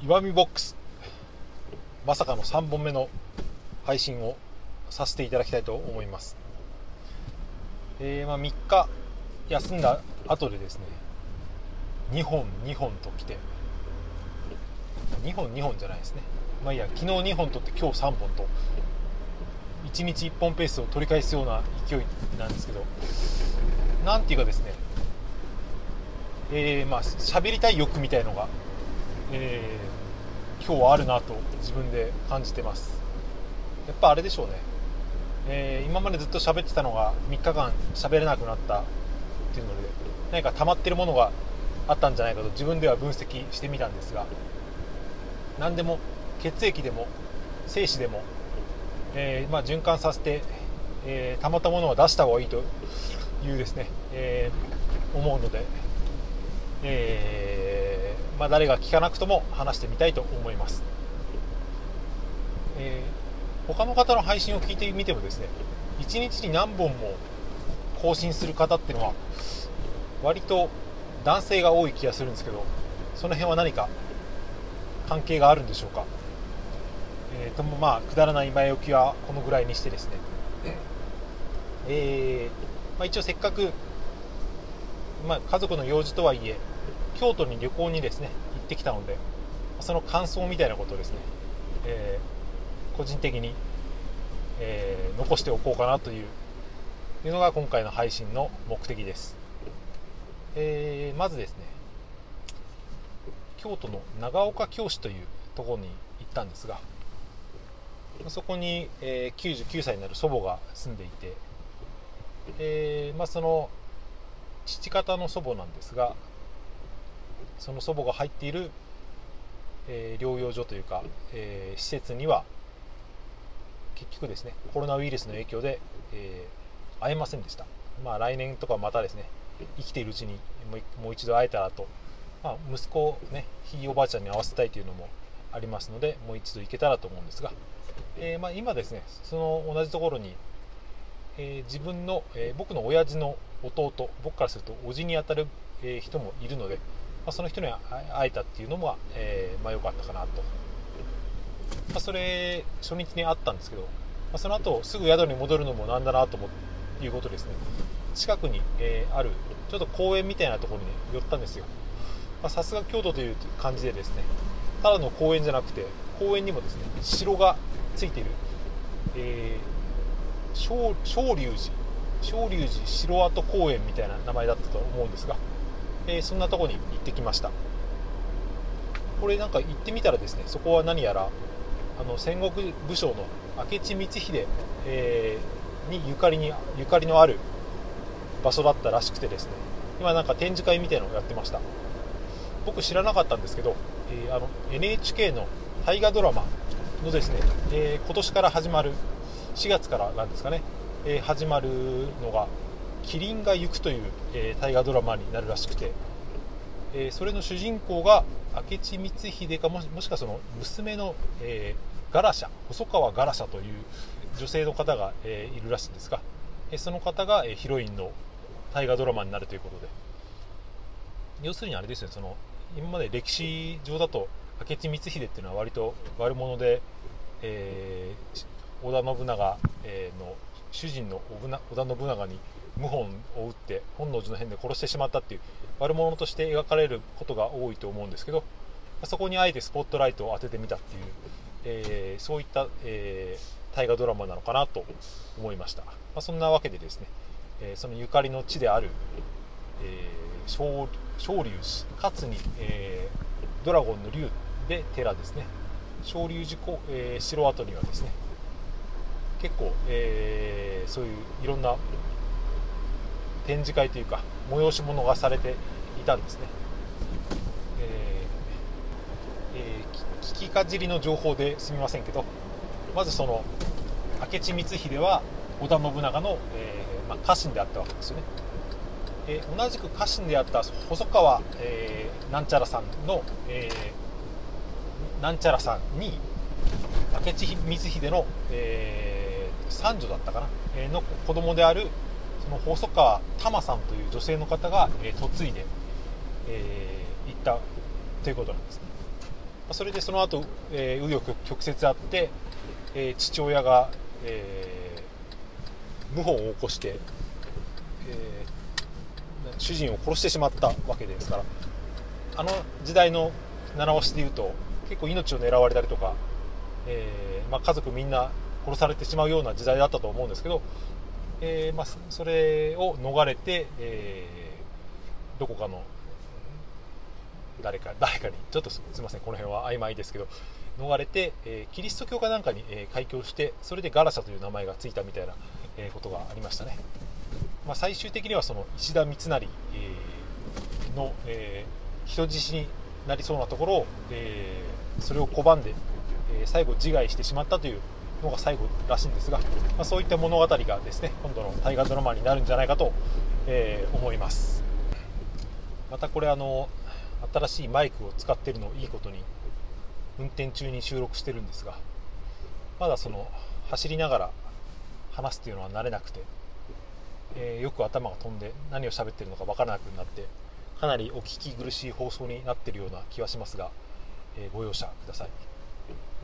岩見ボックスまさかの3本目の配信をさせていただきたいと思います、えー、まあ、3日休んだ後でですね2本2本ときて2本2本じゃないですね。まあいいや昨日2本とって今日3本と1日1本ペースを取り返すような勢いなんですけどなんていうかですねえー、まあ喋りたい欲みたいのが、えー、今日はあるなと自分で感じてます。やっぱあれでしょうね、えー、今までずっと喋ってたのが3日間喋れなくなったっていうので何か溜まってるものがあったんじゃないかと自分では分析してみたんですが何でも血液でも精子でも、えー、まあ、循環させて、えー、溜まったものは出した方がいいというですね、えー、思うので、えまあ、誰が聞かなくとも話してみたいと思います、え他の方の配信を聞いてみてもですね1日に何本も更新する方っていうのは割と男性が多い気がするんですけどその辺は何か関係があるんでしょうか、えー、ともまあくだらない前置きはこのぐらいにしてですね、えーまあ、一応せっかく、まあ、家族の用事とはいえ京都に旅行にですね行ってきたのでその感想みたいなことをですね、えー、個人的に、えー、残しておこうかなといういうのが今回の配信の目的です、えー、まずですね京都の長岡京市というところに行ったんですがそこに、えー、99歳になる祖母が住んでいて、えー、まあ、その父方の祖母なんですがその祖母が入っている、えー、療養所というか、え施設には結局ですねコロナウイルスの影響で、え会えませんでした、まあ、来年とかまたですね生きているうちにもう一度会えたらと。まあ、息子をねひいおばあちゃんに会わせたいというのもありますのでもう一度行けたらと思うんですが、えー、まあ、今ですねその同じところに、えー、自分の、え、僕の親父の弟僕からすると叔父にあたる、え人もいるので、あ、その人に会えたっていうのも、えまあ、良かったかなと、まあ、それ初日に会ったんですけど、まあ、その後すぐ宿に戻るのもなんだなと思いうことですね。近くに、えあるちょっと公園みたいなところに、寄ったんですよ。さすが京都という感じでですねただの公園じゃなくて公園にもですね城がついている、えー、昇龍寺昇龍寺城跡公園みたいな名前だったと思うんですが、えー、そんなとこに行ってきました。これなんか行ってみたらですねそこは何やらあの戦国武将の明智光秀、えー、にゆかりにゆかりのある場所だったらしくてですね今なんか展示会みたいのをやってました。僕知らなかったんですけど、えー、あの NHK の大河ドラマのですね、えー、今年から始まる4月からなんですかね、えー、始まるのが「キリンが行く」という、え大河ドラマになるらしくて、えそれの主人公が明智光秀かももしくはその娘の、えガラシャ細川ガラシャという女性の方が、えいるらしいんですが、えその方が、えヒロインの大河ドラマになるということで。要するにあれですねその今まで歴史上だと明智光秀っていうのは割と悪者で、えー、織田信長、えー、の主人の織田信長に謀反を打って本能寺の変で殺してしまったっていう悪者として描かれることが多いと思うんですけどそこにあえてスポットライトを当ててみたっていう、えー、そういった、えー、大河ドラマなのかなと思いました、まあ、そんなわけでですね、えー、そのゆかりの地である、えー、昇龍寺かつに、え、ドラゴンの竜で寺ですね。昇龍寺、えー、城跡にはですね結構、え、そういういろんな展示会というか催し物がされていたんですね、えーえー、聞きかじりの情報ですみませんけどまずその明智光秀は織田信長の、えーまあ、家臣であったわけですよね。えー、同じく家臣であった細川、えー、なんちゃらさんの、え、なんちゃらさんに明智光秀の、え、三女だったかな、え、の子供であるその細川玉さんという女性の方が、え、嫁いで、えー、行ったということなんですね。それでその後、えー、紆余曲折あって、えー、父親が、えー、謀反を起こして、えー、主人を殺してしまったわけですからあの時代の習わしでいうと結構命を狙われたりとか、えーまあ、家族みんな殺されてしまうような時代だったと思うんですけど、えーまあ、それを逃れて、えー、どこかの誰か誰かにちょっとすみませんこの辺は曖昧ですけど逃れて、えー、キリスト教かなんかに、えー、開教してそれでガラシャという名前がついたみたいな、えー、ことがありましたね、まあ、最終的にはその石田三成、えー、の、えー、人質になりそうなところを、えー、それを拒んで、えー、最後自害してしまったというのが最後らしいんですが、まあ、そういった物語がですね今度の大河ドラマになるんじゃないかと、えー、思います。またこれあの新しいマイクを使ってるのをいいことに運転中に収録してるんですがまだその走りながら話すっていうのは慣れなくて、えー、よく頭が飛んで何を喋ってるのか分からなくなってかなりお聞き苦しい放送になってるような気はしますが、えー、ご容赦ください。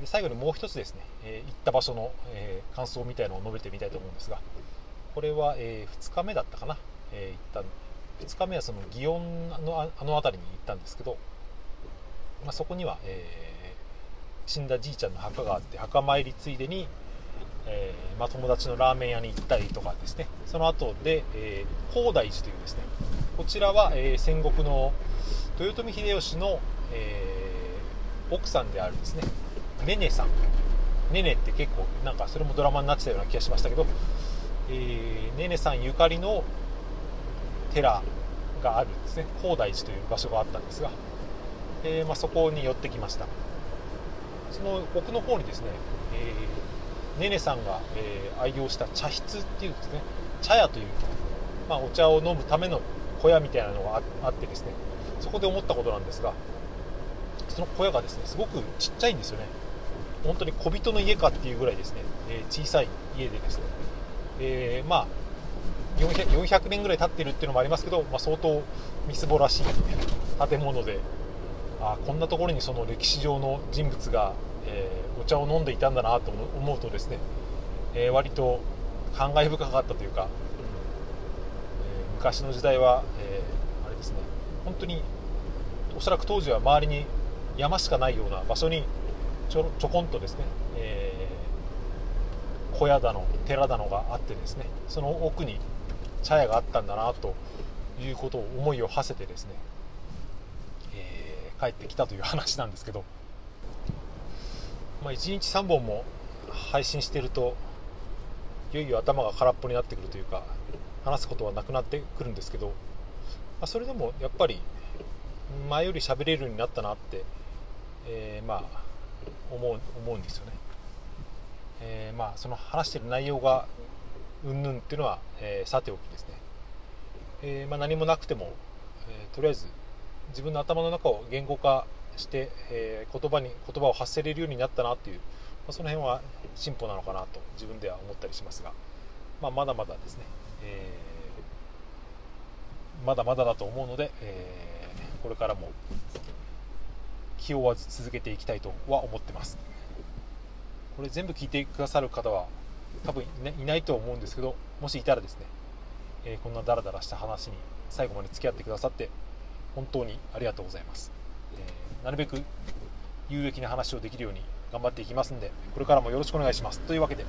で最後にもう一つですね、えー、行った場所の、え感想みたいなのを述べてみたいと思うんですがこれは、え2日目だったかな、え行った2日目はその祇園のあの辺りに行ったんですけど、まあ、そこには、え、死んだじいちゃんの墓があって墓参りついでに、え、まあ、友達のラーメン屋に行ったりとかですね。その後で、えー、高大寺というですねこちらは、え戦国の豊臣秀吉の、え奥さんであるですねねねさん。ねねって結構なんかそれもドラマになってたような気がしましたけど、えー、ねねさんゆかりの寺があるんですね。高大寺という場所があったんですが、えー、まあ、そこに寄ってきました。その奥の方にですね、えー、ねねさんが、えー、愛用した茶室っていうですね。茶屋という、まあ、お茶を飲むための小屋みたいなのがあってですね。そこで思ったことなんですがその小屋がですねすごくちっちゃいんですよね。本当に小人の家かっていうぐらいですね、え小さい家でですね、えー、まあ 400, 400年ぐらい経ってるっていうのもありますけど、まあ、相当みすぼらしい建物であこんなところにその歴史上の人物が、えー、お茶を飲んでいたんだなと思うとですね、えー、割と感慨深かったというか、えー、昔の時代は、えあれですね。本当におそらく当時は周りに山しかないような場所にちょちょこんとですね、え小屋だの寺だのがあってですねその奥に茶屋があったんだなということを思いを馳せてですね、えー、帰ってきたという話なんですけど、まあ、1日3本も配信してるといよいよ頭が空っぽになってくるというか話すことはなくなってくるんですけど、まあ、それでもやっぱり前より喋れるようになったなって、えー、まあ思う思うんですよね。えー、まあその話してる内容がうんぬんっていうのは、えー、さておきですね、えー、まあ、何もなくても、えとりあえず自分の頭の中を言語化して、え言葉に言葉を発せれるようになったなっていう、まあ、その辺は進歩なのかなと自分では思ったりしますが、まあ、まだまだですね、えまだまだだと思うので、えこれからも気負わず続けていきたいとは思ってます。これ全部聞いてくださる方は多分いないと思うんですけどもしいたらですね、えー、こんなダラダラした話に最後まで付き合ってくださって本当にありがとうございます、えー、なるべく有益な話をできるように頑張っていきますんでこれからもよろしくお願いします。というわけで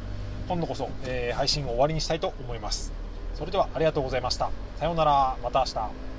今度こそ、えー、配信を終わりにしたいと思います。それではありがとうございました。さようなら。また明日。